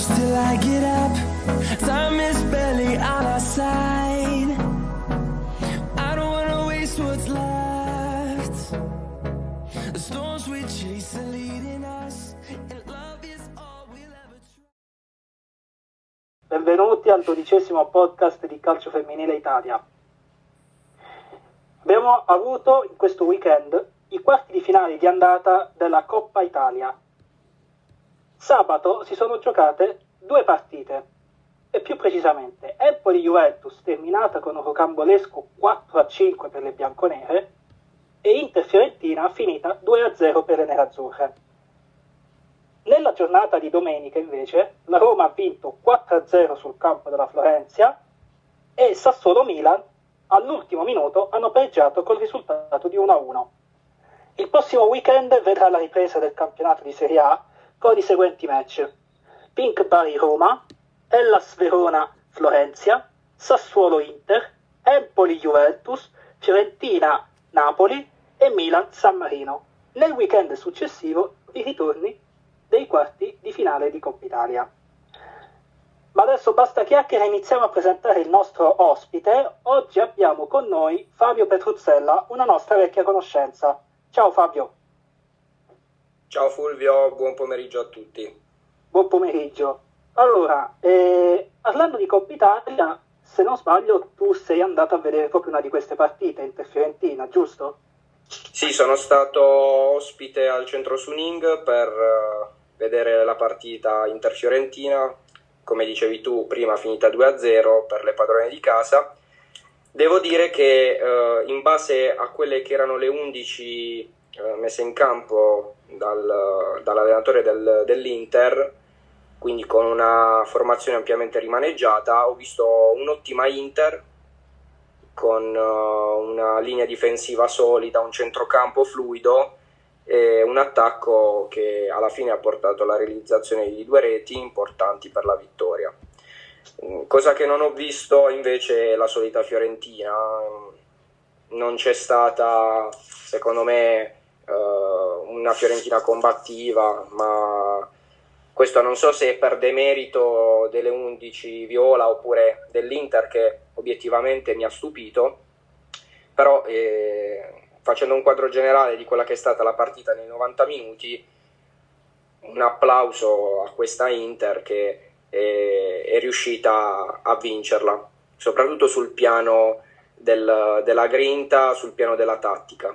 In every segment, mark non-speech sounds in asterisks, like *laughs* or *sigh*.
close till I get up. Time is barely on our side. I don't wanna waste what's left. The storms we chase are leading us, and love is all we'll ever try. Benvenuti al dodicesimo podcast di Calcio Femminile Italia. Abbiamo avuto in questo weekend i quarti di finale di andata della Coppa Italia. Sabato si sono giocate due partite, e più precisamente Empoli-Juventus terminata con un rocambolesco 4-5 per le bianconere e Inter-Fiorentina finita 2-0 per le nerazzurre. Nella giornata di domenica invece la Roma ha vinto 4-0 sul campo della Florenzia e Sassuolo-Milan all'ultimo minuto hanno pareggiato col risultato di 1-1. Il prossimo weekend vedrà la ripresa del campionato di Serie A con i seguenti match. Pink Bari Roma, Hellas Verona Florenzia, Sassuolo Inter, Empoli Juventus, Fiorentina Napoli e Milan San Marino. Nel weekend successivo i ritorni dei quarti di finale di Coppa Italia. Ma adesso basta chiacchiere e iniziamo a presentare il nostro ospite. Oggi abbiamo con noi Fabio Petruzzella, una nostra vecchia conoscenza. Ciao Fabio. Ciao Fulvio, buon pomeriggio a tutti. Buon pomeriggio. Allora, eh, parlando di Coppa Italia, se non sbaglio, tu sei andato a vedere proprio una di queste partite, Inter-Fiorentina, giusto? Sì, sono stato ospite al centro Suning per eh, vedere la partita Inter-Fiorentina, come dicevi tu, prima finita 2-0 per le padrone di casa. Devo dire che eh, in base a quelle che erano le 11 eh, messe in campo dal, dall'allenatore del, dell'Inter, quindi con una formazione ampiamente rimaneggiata, ho visto un'ottima Inter con uh, una linea difensiva solida, un centrocampo fluido e un attacco che alla fine ha portato alla realizzazione di due reti importanti per la vittoria. Mm, Cosa che non ho visto invece è la solita Fiorentina, non c'è stata secondo me uh, una Fiorentina combattiva, ma questo non so se è per demerito delle 11 viola oppure dell'Inter che obiettivamente mi ha stupito, però eh, facendo un quadro generale di quella che è stata la partita nei 90 minuti, un applauso a questa Inter che è, è riuscita a vincerla, soprattutto sul piano del- della grinta, sul piano della tattica.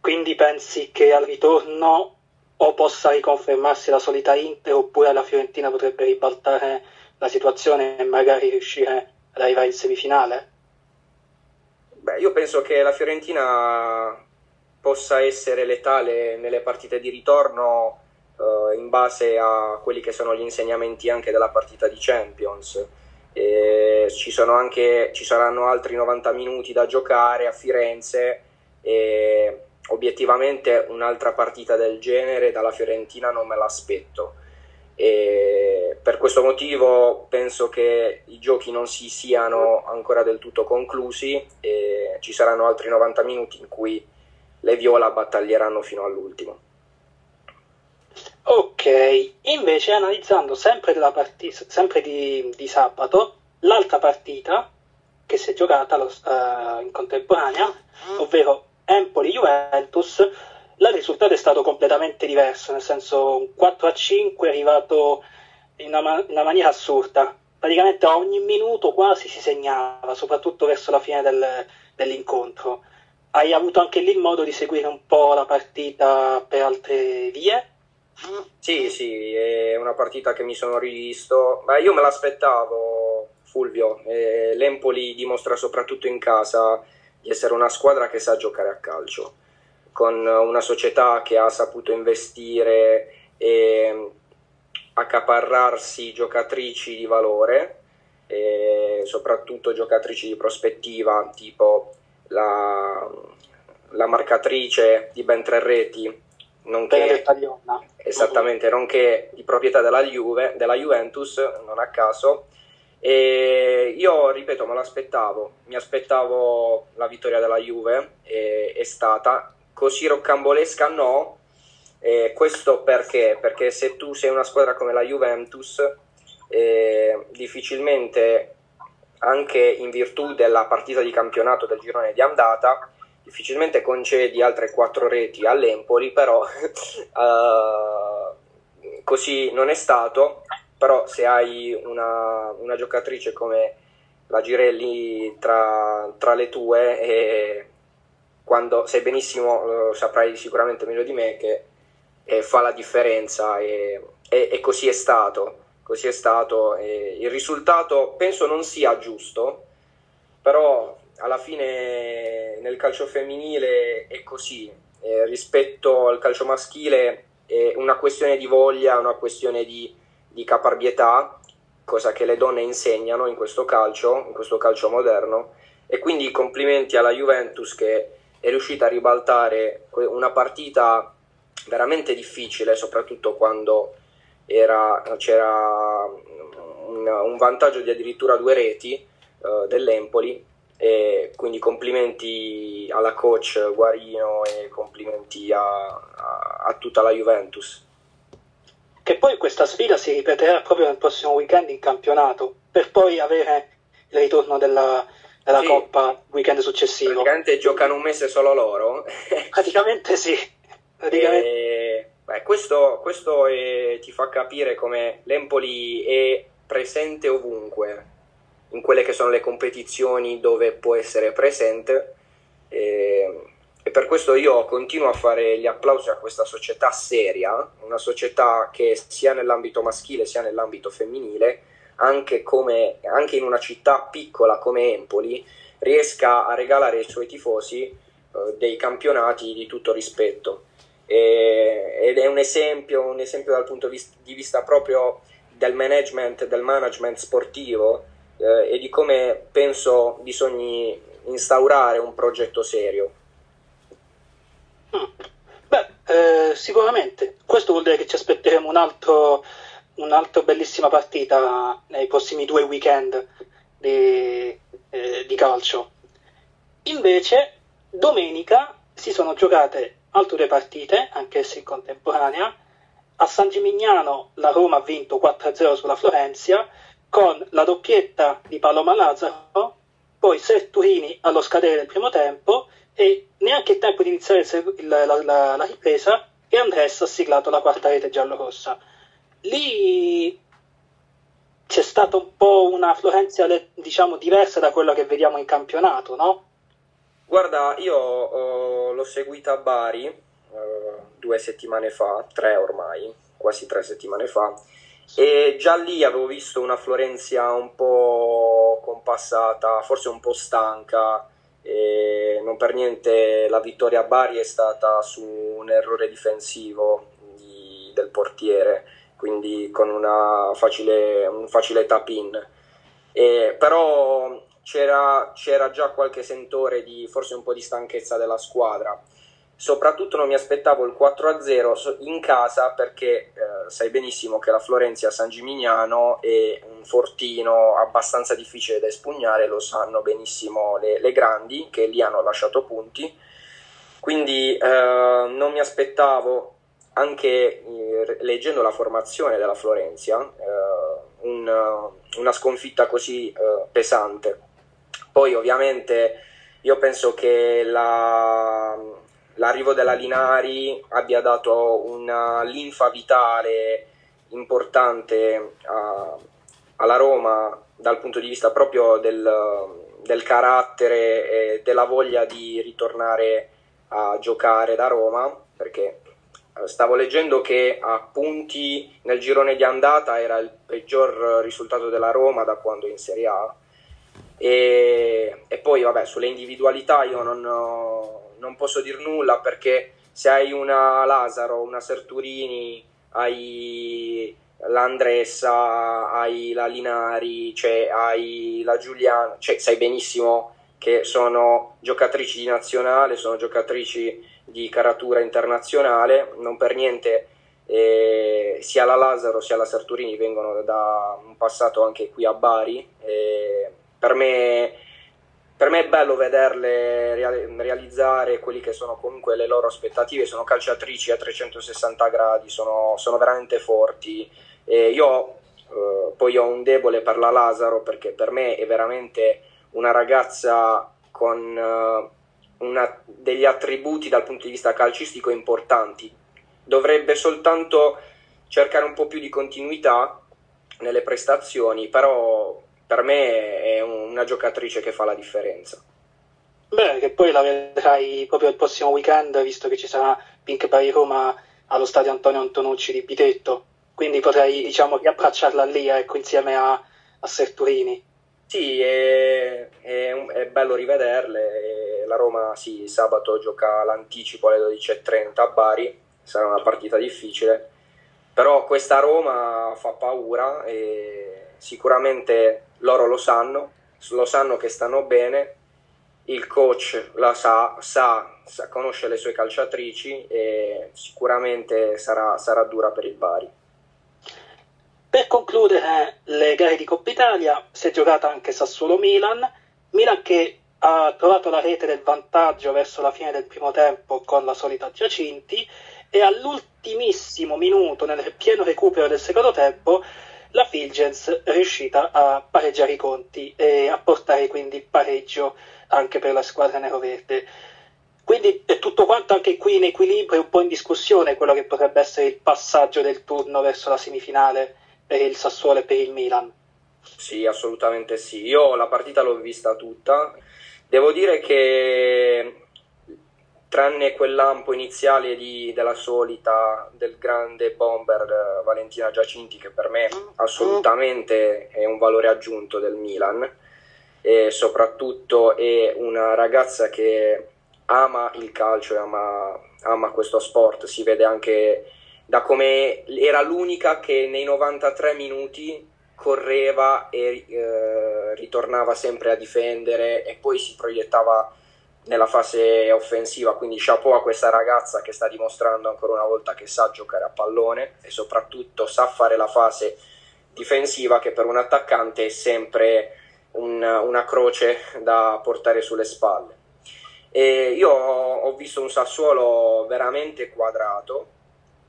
Quindi pensi che al ritorno o possa riconfermarsi la solita Inter oppure la Fiorentina potrebbe ribaltare la situazione e magari riuscire ad arrivare in semifinale? Beh, io penso che la Fiorentina possa essere letale nelle partite di ritorno eh, in base a quelli che sono gli insegnamenti anche della partita di Champions. Ci, anche, ci saranno altri 90 minuti da giocare a Firenze e obiettivamente un'altra partita del genere dalla Fiorentina non me l'aspetto. E per questo motivo penso che i giochi non si siano ancora del tutto conclusi e ci saranno altri 90 minuti in cui le Viola battaglieranno fino all'ultimo. Ok, invece analizzando sempre, della parti- sempre di, di sabato, l'altra partita che si è giocata lo- eh, in contemporanea, ovvero Empoli-Juventus, il risultato è stato completamente diverso, nel senso un 4-5 è arrivato in una, ma- in una maniera assurda. Praticamente a ogni minuto quasi si segnava, soprattutto verso la fine del- dell'incontro. Hai avuto anche lì il modo di seguire un po' la partita per altre vie? Sì, sì, è una partita che mi sono rivisto, ma io me l'aspettavo, Fulvio. Eh, L'Empoli dimostra soprattutto in casa di essere una squadra che sa giocare a calcio, con una società che ha saputo investire e accaparrarsi giocatrici di valore, soprattutto giocatrici di prospettiva, tipo la, la marcatrice di ben tre reti, nonché esattamente, nonché di proprietà della, Juve, della Juventus, non a caso. E io, ripeto, me l'aspettavo, mi aspettavo la vittoria della Juve, è stata così roccambolesca no, E questo perché? Perché se tu sei una squadra come la Juventus, eh, difficilmente, anche in virtù della partita di campionato del girone di andata, difficilmente concedi altre quattro reti all'Empoli, però uh, *laughs* così non è stato. Però se hai una, una giocatrice come la Girelli tra, tra le tue, e quando sai benissimo, lo saprai sicuramente meglio di me, che eh, fa la differenza e, e, e, così è stato. Così è stato. Il risultato penso non sia giusto, però alla fine nel calcio femminile è così. Eh, rispetto al calcio maschile è una questione di voglia, una questione di, di caparbietà, cosa che le donne insegnano in questo calcio, in questo calcio moderno. E quindi complimenti alla Juventus che è riuscita a ribaltare una partita veramente difficile, soprattutto quando era, c'era un, un, vantaggio di addirittura due reti uh, dell'Empoli. E quindi complimenti alla coach Guarino e complimenti a, a, a tutta la Juventus. Che poi questa sfida si ripeterà proprio nel prossimo weekend in campionato, per poi avere il ritorno della, della sì. Coppa weekend successivo. Praticamente giocano un mese solo loro. *laughs* Praticamente sì. Praticamente... E, beh, questo, questo è, ti fa capire come l'Empoli è presente ovunque, in quelle che sono le competizioni dove può essere presente. E, e per questo io continuo a fare gli applausi a questa società seria, una società che sia nell'ambito maschile sia nell'ambito femminile, anche, come, anche in una città piccola come Empoli, riesca a regalare ai suoi tifosi eh, dei campionati di tutto rispetto e, ed è un esempio, un esempio dal punto di vista proprio del management, del management sportivo eh, e di come penso bisogni instaurare un progetto serio. Mm. Beh, eh, sicuramente questo vuol dire che ci aspetteremo un altro, un'altra bellissima partita nei prossimi due weekend di, eh, di calcio. Invece, domenica si sono giocate altre due partite, anch'esse in contemporanea. A San Gimignano la Roma ha vinto 4-0 sulla Florenzia con la doppietta di Paloma Lazzaro, poi Serturini allo scadere del primo tempo e neanche il tempo di iniziare il, la, la, la, ripresa e Andres ha siglato la quarta rete giallorossa. Lì c'è stata un po' una Florenzia diciamo diversa da quella che vediamo in campionato, no? Guarda, io oh, l'ho seguita a Bari eh, due settimane fa, tre ormai, quasi tre settimane fa, e già lì avevo visto una Florenzia un po' compassata, forse un po' stanca, e non per niente la vittoria a Bari è stata su un errore difensivo di, del portiere, quindi con facile, un facile tap-in. E, però c'era, c'era già qualche sentore di forse un po' di stanchezza della squadra. Soprattutto non mi aspettavo il 4-0 in casa perché eh, sai benissimo che la Florenzia San Gimignano è un fortino abbastanza difficile da espugnare, lo sanno benissimo le, le grandi che lì hanno lasciato punti. Quindi eh, non mi aspettavo, anche eh, leggendo la formazione della Florenzia, eh, un, una sconfitta così eh, pesante. Poi ovviamente io penso che la, l'arrivo della Linari abbia dato una linfa vitale importante a, alla Roma dal punto di vista proprio del, del carattere e della voglia di ritornare a giocare da Roma perché eh, stavo leggendo che a punti nel girone di andata era il peggior risultato della Roma da quando in Serie A. E, e poi, vabbè, sulle individualità io non, non posso dire nulla perché se hai una Lazaro, una Serturini, hai l'Andressa, hai la Linari, cioè hai la Giuliana, cioè sai benissimo che sono giocatrici di nazionale, sono giocatrici di caratura internazionale, non per niente eh, sia la Lazaro sia la Serturini vengono da un passato anche qui a Bari. Eh, per me per me è bello vederle realizzare quelli che sono comunque le loro aspettative, sono calciatrici a 360 gradi, sono, sono veramente forti. E io eh, poi ho un debole per la Lazaro perché per me è veramente una ragazza con eh, una, degli attributi dal punto di vista calcistico importanti. Dovrebbe soltanto cercare un po' più di continuità nelle prestazioni, però per me è una giocatrice che fa la differenza. Beh, che poi la vedrai proprio il prossimo weekend, visto che ci sarà Pink Pari Roma allo stadio Antonio Antonucci di Bitetto, quindi potrai diciamo riabbracciarla lì ecco, insieme a, a Serturini. Sì, è, è, è, bello rivederle. La Roma sì, sabato gioca l'anticipo alle 12.30 a Bari, sarà una partita difficile, però questa Roma fa paura e sicuramente loro lo sanno, lo sanno che stanno bene, il coach la sa, sa, sa conosce le sue calciatrici e sicuramente sarà, sarà dura per il Bari. Per concludere le gare di Coppa Italia si è giocata anche Sassuolo-Milan, Milan che ha trovato la rete del vantaggio verso la fine del primo tempo con la solita Giacinti e all'ultimissimo minuto, nel pieno recupero del secondo tempo, la è riuscita a pareggiare i conti e a portare quindi il pareggio anche per la squadra nero-verde. Quindi è tutto quanto anche qui in equilibrio, un po' in discussione quello che potrebbe essere il passaggio del turno verso la semifinale per il Sassuolo e per il Milan. Sì, assolutamente sì. Io la partita l'ho vista tutta. Devo dire che tranne quel lampo iniziale di, della solita del grande bomber eh, Valentina Giacinti che per me assolutamente è un valore aggiunto del Milan e soprattutto è una ragazza che ama il calcio e ama, ama questo sport. Si vede anche da come era l'unica che nei 93 minuti correva e eh, ritornava sempre a difendere e poi si proiettava nella fase offensiva, quindi chapeau a questa ragazza che sta dimostrando ancora una volta che sa giocare a pallone e soprattutto sa fare la fase difensiva che per un attaccante è sempre un, una croce da portare sulle spalle. E io ho visto un Sassuolo veramente quadrato,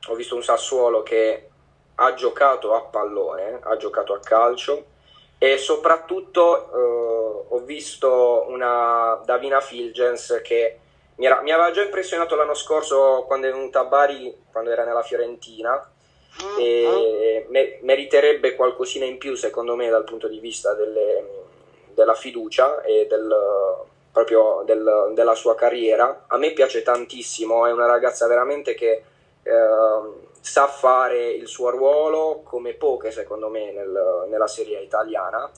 ho visto un Sassuolo che ha giocato a pallone, ha giocato a calcio, e soprattutto eh, ho visto una Davina Filgens che mi, era, mi, aveva già impressionato l'anno scorso quando è venuta a Bari, quando era nella Fiorentina e me, meriterebbe qualcosina in più secondo me dal punto di vista delle, della fiducia e del, proprio del, della sua carriera. A me piace tantissimo, è una ragazza veramente che... Eh, sa fare il suo ruolo come poche secondo me nel, nella serie italiana.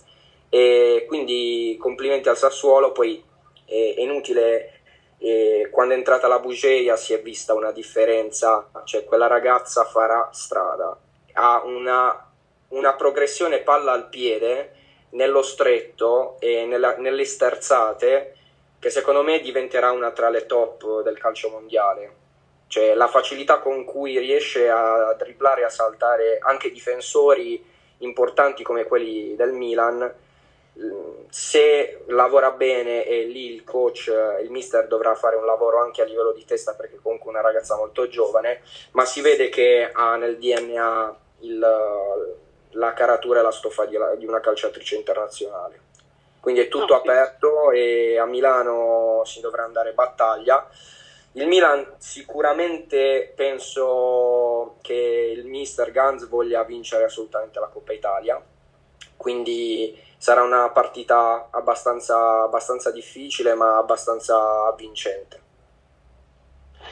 E quindi complimenti al Sassuolo. Poi è, è inutile e quando è entrata la Bugeia si è vista una differenza. Cioè quella ragazza farà strada. Ha una, una progressione palla al piede nello stretto e nella, nelle sterzate che secondo me diventerà una tra le top del calcio mondiale cioè la facilità con cui riesce a dribblare e a saltare anche difensori importanti come quelli del Milan se lavora bene e lì il coach, il mister dovrà fare un lavoro anche a livello di testa perché comunque è una ragazza molto giovane, ma si vede che ha nel DNA il, la caratura e la stoffa di, di, una calciatrice internazionale. Quindi è tutto no, aperto e a Milano si dovrà andare battaglia. Il Milan sicuramente penso che il mister Ganz voglia vincere assolutamente la Coppa Italia, quindi sarà una partita abbastanza, abbastanza difficile ma abbastanza vincente.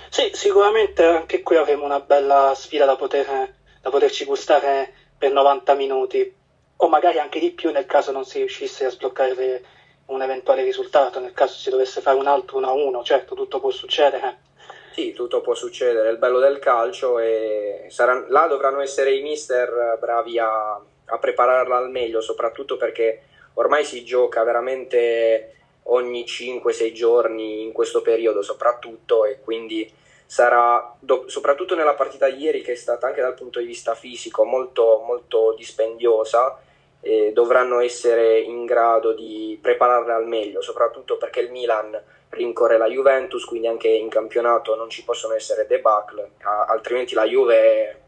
Sì, sicuramente anche qui avremo una bella sfida da, poter, da poterci gustare per 90 minuti o magari anche di più nel caso non si riuscisse a sbloccare un eventuale risultato nel caso si dovesse fare un altro 1-1, certo tutto può succedere. Sì, tutto può succedere, è il bello del calcio e saranno, là dovranno essere i mister bravi a, a prepararla al meglio, soprattutto perché ormai si gioca veramente ogni 5-6 giorni in questo periodo soprattutto e quindi sarà, do, soprattutto nella partita di ieri che è stata anche dal punto di vista fisico molto, molto dispendiosa, eh, dovranno essere in grado di prepararle al meglio, soprattutto perché il Milan rincorre la Juventus, quindi anche in campionato non ci possono essere debacle, altrimenti la Juve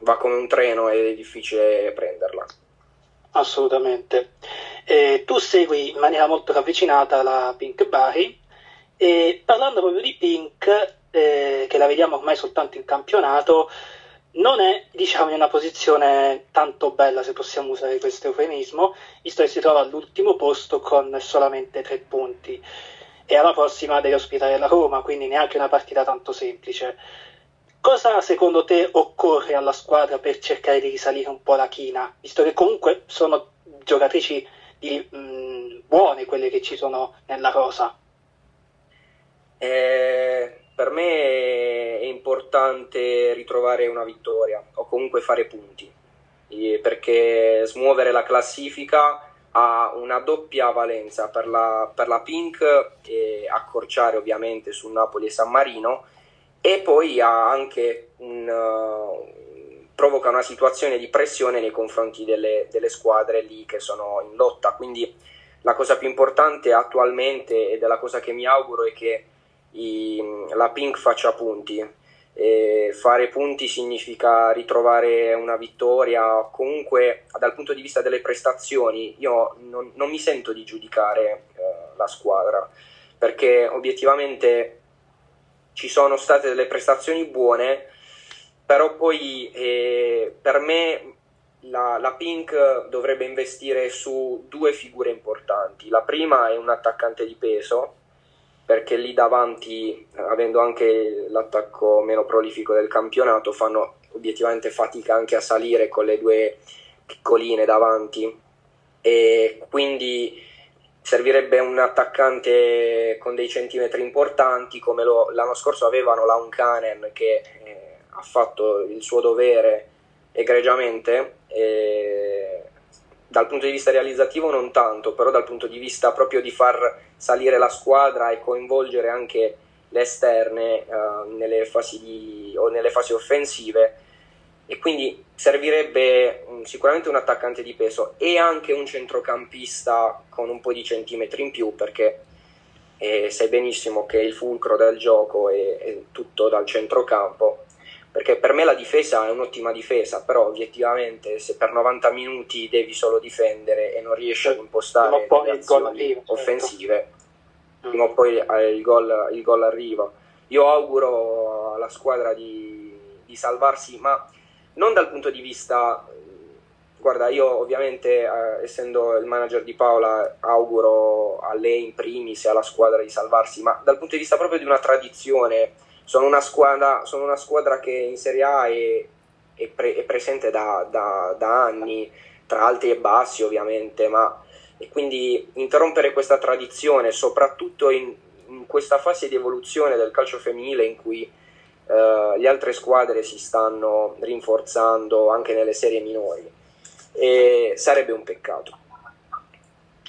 va come un treno ed è difficile prenderla. Assolutamente. Eh, tu segui in maniera molto ravvicinata la Pink Bari e parlando proprio di Pink, eh, che la vediamo ormai soltanto in campionato, non è diciamo in una posizione tanto bella se possiamo usare questo eufemismo, visto che si trova all'ultimo posto con solamente tre punti e alla prossima deve ospitare la Roma, quindi neanche una partita tanto semplice. Cosa secondo te occorre alla squadra per cercare di risalire un po' la china, visto che comunque sono giocatrici di, mh, buone quelle che ci sono nella rosa? Eh, per me è importante ritrovare una vittoria o comunque fare punti, perché smuovere la classifica ha una doppia valenza per la, per la Pink e accorciare ovviamente su Napoli e San Marino e poi ha anche un, uh, provoca una situazione di pressione nei confronti delle, delle, squadre lì che sono in lotta. Quindi la cosa più importante attualmente ed è la cosa che mi auguro è che i, la Pink faccia punti e fare punti significa ritrovare una vittoria, comunque dal punto di vista delle prestazioni io non, non mi sento di giudicare eh, la squadra perché obiettivamente ci sono state delle prestazioni buone, però poi eh, per me la, la, Pink dovrebbe investire su due figure importanti. La prima è un attaccante di peso perché lì davanti, avendo anche l'attacco meno prolifico del campionato, fanno obiettivamente fatica anche a salire con le due piccoline davanti. E quindi servirebbe un attaccante con dei centimetri importanti come lo, l'anno scorso avevano la Uncanen che eh, ha fatto il suo dovere egregiamente dal punto di vista realizzativo non tanto, però dal punto di vista proprio di far salire la squadra e coinvolgere anche le esterne uh, nelle, fasi di, o nelle fasi offensive. E quindi servirebbe um, sicuramente un attaccante di peso e anche un centrocampista con un po' di centimetri in più perché eh, sai benissimo che il fulcro del gioco è, è tutto dal centrocampo perché per me la difesa è un'ottima difesa, però obiettivamente se per 90 minuti devi solo difendere e non riesci ad impostare delle azioni certo. offensive, certo. prima o poi eh, il gol, il gol, arriva. Io auguro alla squadra di, di, salvarsi, ma non dal punto di vista... Guarda, io ovviamente, eh, essendo il manager di Paola, auguro a lei in primis e alla squadra di salvarsi, ma dal punto di vista proprio di una tradizione sono una squadra, sono una squadra che in Serie A è, è, pre, è presente da, da, da, anni, tra alti e bassi ovviamente, ma e quindi interrompere questa tradizione, soprattutto in, in, questa fase di evoluzione del calcio femminile in cui eh, le altre squadre si stanno rinforzando anche nelle serie minori, e sarebbe un peccato.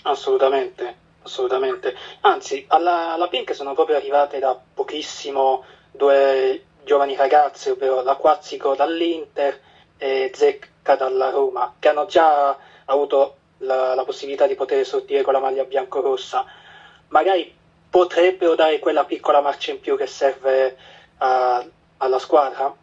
Assolutamente, assolutamente. Anzi, alla, alla Pink sono proprio arrivate da pochissimo due giovani ragazze, ovvero la Quazzico dall'Inter e Zecca dalla Roma, che hanno già avuto la, la possibilità di poter sortire con la maglia biancorossa. Magari potrebbero dare quella piccola marcia in più che serve a, alla squadra?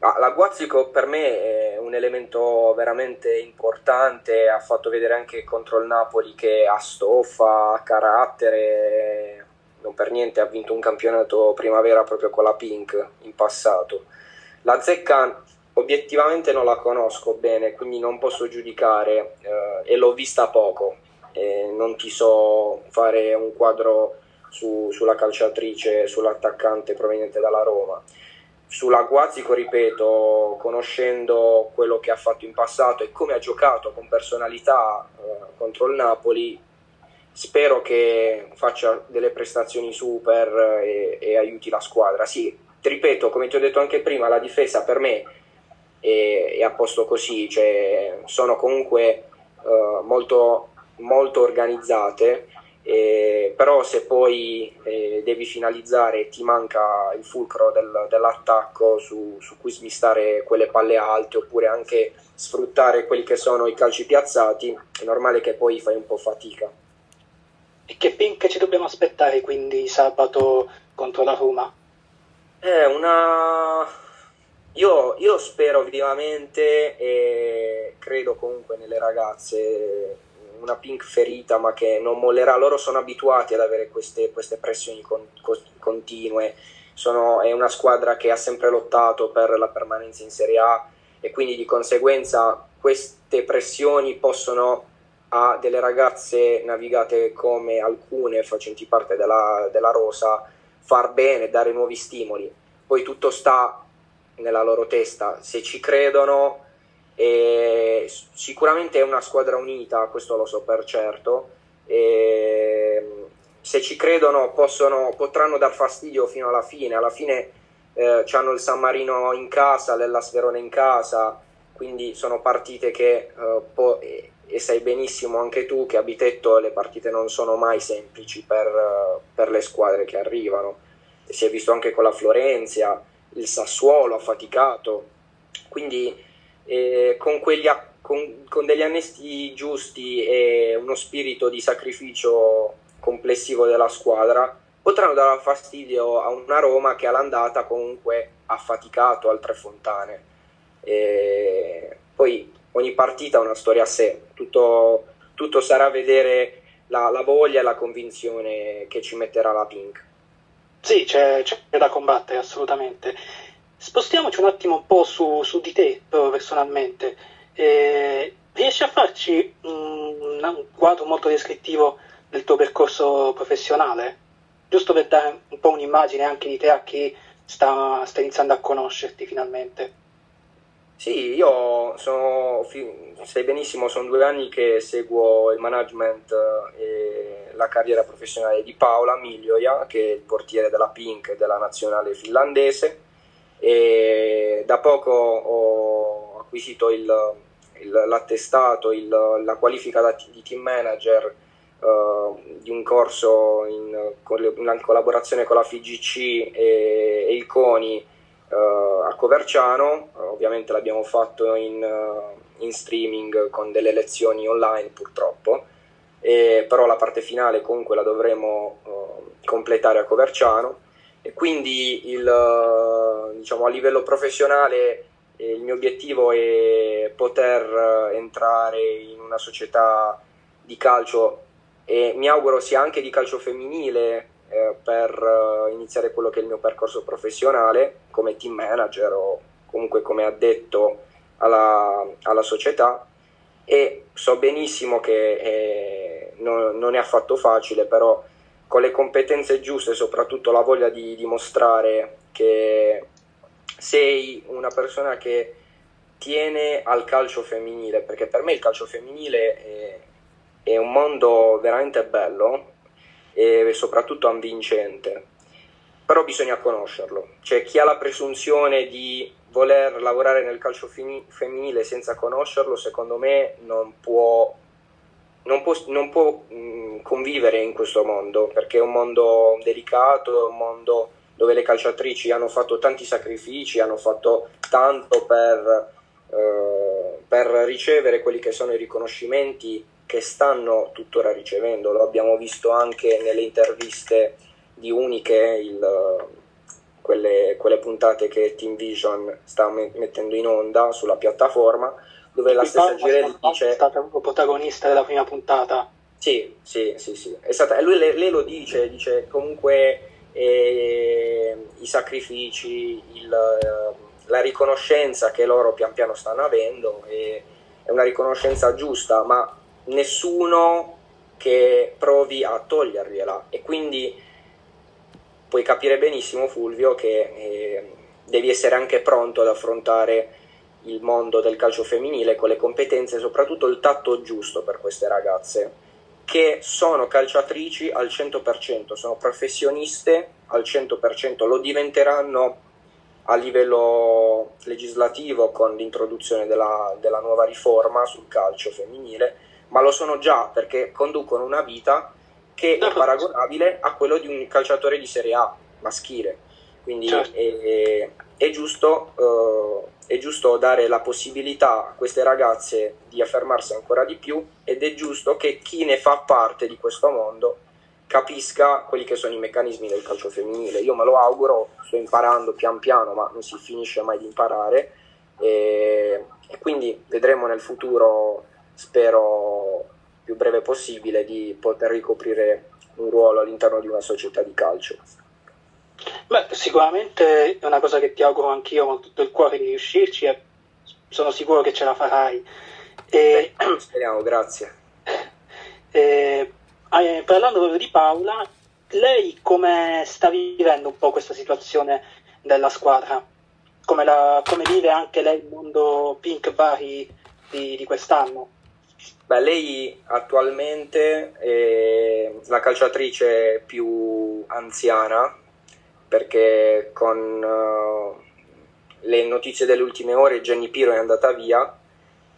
Ah, la Guazzico per me è un elemento veramente importante, ha fatto vedere anche contro il Napoli che ha stoffa, ha carattere, non per niente ha vinto un campionato primavera proprio con la Pink in passato. La Zecca obiettivamente non la conosco bene, quindi non posso giudicare eh, e l'ho vista poco. E non ti so fare un quadro su, sulla calciatrice, sull'attaccante proveniente dalla Roma. Sulla Guazzico, ripeto, conoscendo quello che ha fatto in passato e come ha giocato con personalità eh, contro il Napoli, spero che faccia delle prestazioni super e, e, aiuti la squadra. Sì, ti ripeto, come ti ho detto anche prima, la difesa per me è, è a posto così, cioè sono comunque uh, molto, molto organizzate Eh, però se poi eh, devi finalizzare ti manca il fulcro del, dell'attacco su, su, cui smistare quelle palle alte oppure anche sfruttare quelli che sono i calci piazzati, è normale che poi fai un po' fatica. E che pink ci dobbiamo aspettare quindi sabato contro la Roma? È una... Io, io spero vivamente e credo comunque nelle ragazze una Pink ferita ma che non mollerà, loro sono abituati ad avere queste, queste pressioni con, con, continue, sono, è una squadra che ha sempre lottato per la permanenza in Serie A e quindi di conseguenza queste pressioni possono a delle ragazze navigate come alcune facenti parte della, della rosa far bene, dare nuovi stimoli, poi tutto sta nella loro testa, se ci credono e sicuramente è una squadra unita, questo lo so per certo. E se ci credono possono, potranno dar fastidio fino alla fine. Alla fine eh, hanno il San Marino in casa, l'Ellas Verona in casa, quindi sono partite che eh, po- e sai benissimo anche tu che a Bitetto le partite non sono mai semplici per, per le squadre che arrivano. Si è visto anche con la Florenzia, il Sassuolo ha faticato, quindi eh, con, quegli, con, con, degli annesti giusti e uno spirito di sacrificio complessivo della squadra potranno dare fastidio a una Roma che all'andata comunque ha faticato altre fontane. E poi ogni partita ha una storia a sé, tutto, tutto sarà vedere la, la, voglia e la convinzione che ci metterà la Pink. Sì, c'è, c'è da combattere assolutamente. Spostiamoci un attimo un po' su, su di te, personalmente. Eh, riesci a farci un, un, quadro molto descrittivo del tuo percorso professionale? Giusto per dare un po' un'immagine anche di te a chi sta, sta iniziando a conoscerti finalmente. Sì, io sono, sai benissimo, sono due anni che seguo il management e la carriera professionale di Paola Miglioia, che è il portiere della Pink della nazionale finlandese e da poco ho acquisito il, il, l'attestato, il, la qualifica di team manager uh, di un corso in, in, collaborazione con la FIGC e, e il CONI a Coverciano, uh, ovviamente l'abbiamo fatto in, in, streaming con delle lezioni online purtroppo, e, però la parte finale comunque la dovremo completare a Coverciano. E quindi il, diciamo, a livello professionale eh, il mio obiettivo è poter entrare in una società di calcio e mi auguro sia anche di calcio femminile eh, per uh, iniziare quello che è il mio percorso professionale come team manager o comunque come addetto alla, alla società. E so benissimo che eh, non, non, è affatto facile però con le competenze giuste e soprattutto la voglia di dimostrare che sei una persona che tiene al calcio femminile, perché per me il calcio femminile è, è un mondo veramente bello e soprattutto avvincente, però bisogna conoscerlo. Cioè chi ha la presunzione di voler lavorare nel calcio femminile senza conoscerlo, secondo me non può non può, non può mh, convivere in questo mondo perché è un mondo delicato, è un mondo dove le calciatrici hanno fatto tanti sacrifici, hanno fatto tanto per, eh, per ricevere quelli che sono i riconoscimenti che stanno tuttora ricevendo. Lo abbiamo visto anche nelle interviste di Uniche, il, quelle, quelle, puntate che Team Vision sta mettendo in onda sulla piattaforma dove la stessa Girelli dice... È stata proprio protagonista della prima puntata. Sì, sì, sì, sì. È stata... E lui, lei, lo dice, dice comunque eh, i sacrifici, il, eh, la riconoscenza che loro pian piano stanno avendo è, è una riconoscenza giusta, ma nessuno che provi a togliergliela. E quindi puoi capire benissimo Fulvio che eh, devi essere anche pronto ad affrontare il mondo del calcio femminile con le competenze e soprattutto il tatto giusto per queste ragazze che sono calciatrici al 100%, sono professioniste al 100%, lo diventeranno a livello legislativo con l'introduzione della, della nuova riforma sul calcio femminile, ma lo sono già perché conducono una vita che è paragonabile a quello di un calciatore di Serie A maschile. Quindi certo. è, è, giusto, uh, è giusto dare la possibilità a queste ragazze di affermarsi ancora di più ed è giusto che chi ne fa parte di questo mondo capisca quelli che sono i meccanismi del calcio femminile. Io me lo auguro, sto imparando pian piano, ma non si finisce mai di imparare e, e quindi vedremo nel futuro, spero più breve possibile, di poter ricoprire un ruolo all'interno di una società di calcio. Beh, sicuramente è una cosa che ti auguro anch'io con tutto il cuore di riuscirci e sono sicuro che ce la farai. E, Beh, speriamo, grazie. E, eh, parlando proprio di Paola, lei come sta vivendo un po' questa situazione della squadra? Come, la, come vive anche lei il mondo Pink Bari di, di quest'anno? Beh, lei attualmente è la calciatrice più anziana perché con uh, le notizie delle ultime ore Jenny Piro è andata via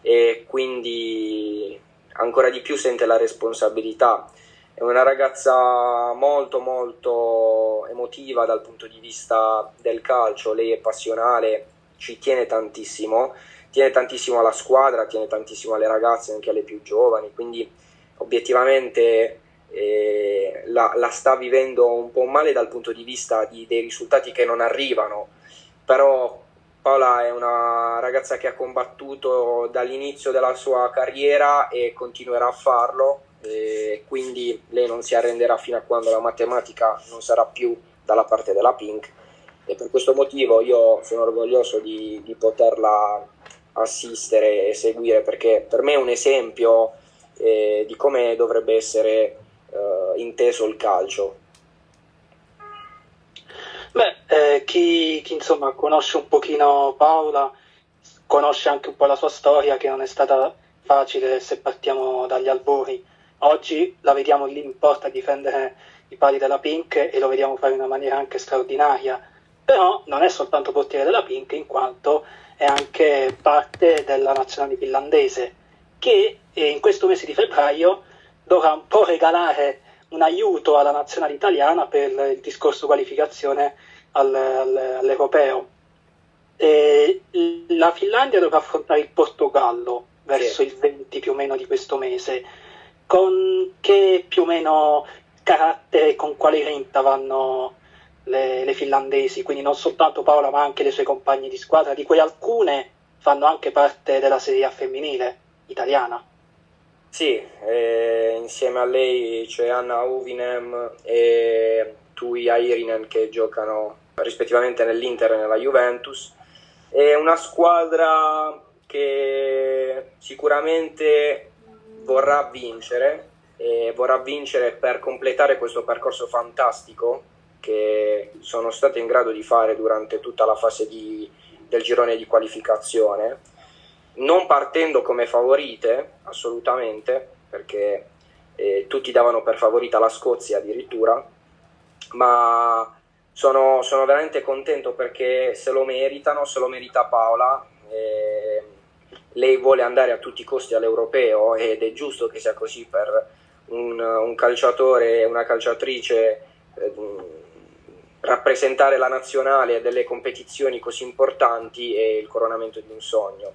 e quindi ancora di più sente la responsabilità. È una ragazza molto molto emotiva dal punto di vista del calcio, lei è passionale, ci tiene tantissimo, tiene tantissimo alla squadra, tiene tantissimo alle ragazze, anche alle più giovani, quindi obiettivamente eh, la, la, sta vivendo un po' male dal punto di vista di, dei risultati che non arrivano, però Paola è una ragazza che ha combattuto dall'inizio della sua carriera e continuerà a farlo, e quindi lei non si arrenderà fino a quando la matematica non sarà più dalla parte della Pink. E per questo motivo io sono orgoglioso di, di poterla assistere e seguire perché per me è un esempio eh, di come dovrebbe essere eh, inteso il calcio. Beh, eh, chi, chi, insomma conosce un pochino Paola conosce anche un po' la sua storia che non è stata facile se partiamo dagli albori. Oggi la vediamo lì in porta a difendere i pali della Pink e lo vediamo fare in una maniera anche straordinaria. Però non è soltanto portiere della Pink in quanto è anche parte della nazionale finlandese che in questo mese di febbraio dovrà un po' regalare un aiuto alla nazionale italiana per il discorso qualificazione al, al, all'europeo. E la Finlandia dovrà affrontare il Portogallo verso sì. il 20 più o meno di questo mese. Con che più o meno carattere, con quale renta vanno le, le finlandesi? Quindi non soltanto Paola ma anche le sue compagne di squadra, di cui alcune fanno anche parte della Serie A femminile italiana. Sì, eh, insieme a lei c'è Anna Uvinem e Tui Airinen che giocano rispettivamente nell'Inter e nella Juventus. È una squadra che sicuramente vorrà vincere vorrà vincere per completare questo percorso fantastico che sono state in grado di fare durante tutta la fase di, del girone di qualificazione non partendo come favorite, assolutamente, perché eh, tutti davano per favorita la Scozia addirittura, ma sono, sono, veramente contento perché se lo meritano, se lo merita Paola. Eh, lei vuole andare a tutti i costi all'europeo ed è giusto che sia così per un, un calciatore e una calciatrice eh, rappresentare la nazionale a delle competizioni così importanti è il coronamento di un sogno.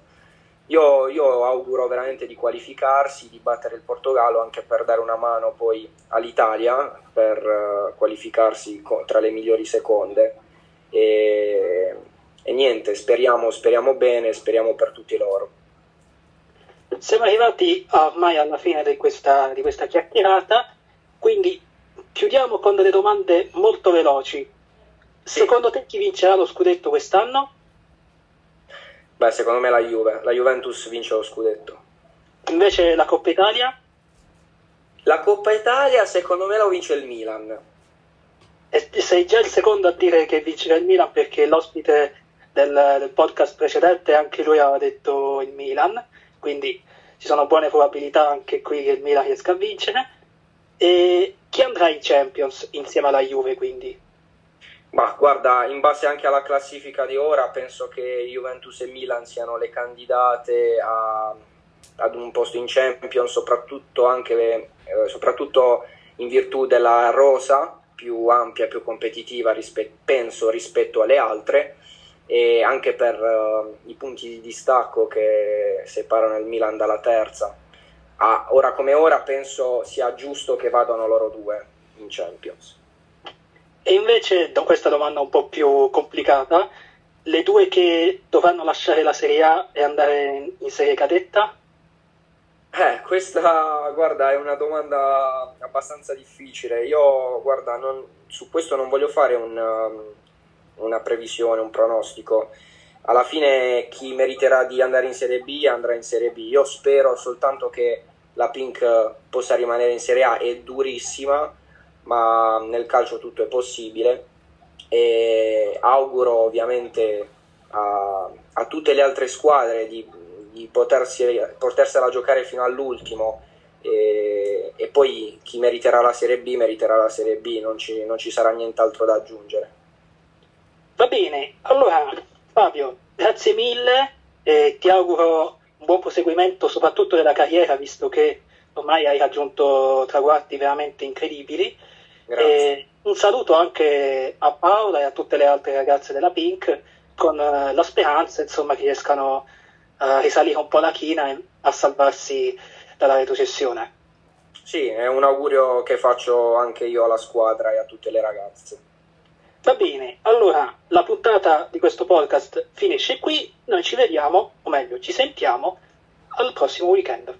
Io, io, auguro veramente di qualificarsi, di battere il Portogallo anche per dare una mano poi all'Italia per uh, qualificarsi tra le migliori seconde. E, e niente, speriamo, speriamo bene, speriamo per tutti loro. Siamo arrivati ormai alla fine di questa, di questa chiacchierata, quindi chiudiamo con delle domande molto veloci. Secondo te chi vincerà lo scudetto quest'anno? Beh, secondo me la Juve, la Juventus vince lo scudetto. Invece la Coppa Italia? La Coppa Italia secondo me la vince il Milan. E sei già il secondo a dire che vincerà il Milan perché l'ospite del, del podcast precedente anche lui aveva detto il Milan, quindi ci sono buone probabilità anche qui che il Milan riesca a vincere. E chi andrà in Champions insieme alla Juve quindi? Ma guarda, in base anche alla classifica di ora, penso che Juventus e Milan siano le candidate a, ad un posto in Champions, soprattutto, anche, eh, soprattutto in virtù della rosa più ampia, più competitiva, rispe- penso, rispetto alle altre e anche per uh, i punti di distacco che separano il Milan dalla terza. Ah, ora come ora penso sia giusto che vadano loro due in Champions. E invece, da questa domanda un po' più complicata, le due che dovranno lasciare la Serie A e andare in Serie Cadetta? Eh, questa, guarda, è una domanda abbastanza difficile. Io, guarda, non, su questo non voglio fare un, um, una previsione, un pronostico. Alla fine chi meriterà di andare in Serie B andrà in Serie B. Io spero soltanto che la Pink possa rimanere in Serie A, è durissima, ma nel calcio tutto è possibile e auguro ovviamente a, a tutte le altre squadre di di potersi, potersela giocare fino all'ultimo e, e, poi chi meriterà la Serie B meriterà la Serie B, non ci, non ci sarà nient'altro da aggiungere. Va bene, allora Fabio, grazie mille, e ti auguro un buon proseguimento soprattutto della carriera visto che ormai hai raggiunto traguardi veramente incredibili. E un saluto anche a Paola e a tutte le altre ragazze della Pink con eh, la speranza insomma, che riescano a risalire un po' la china e a salvarsi dalla retrocessione. Sì, è un augurio che faccio anche io alla squadra e a tutte le ragazze. Va bene, allora la puntata di questo podcast finisce qui, noi ci vediamo, o meglio ci sentiamo, al prossimo weekend.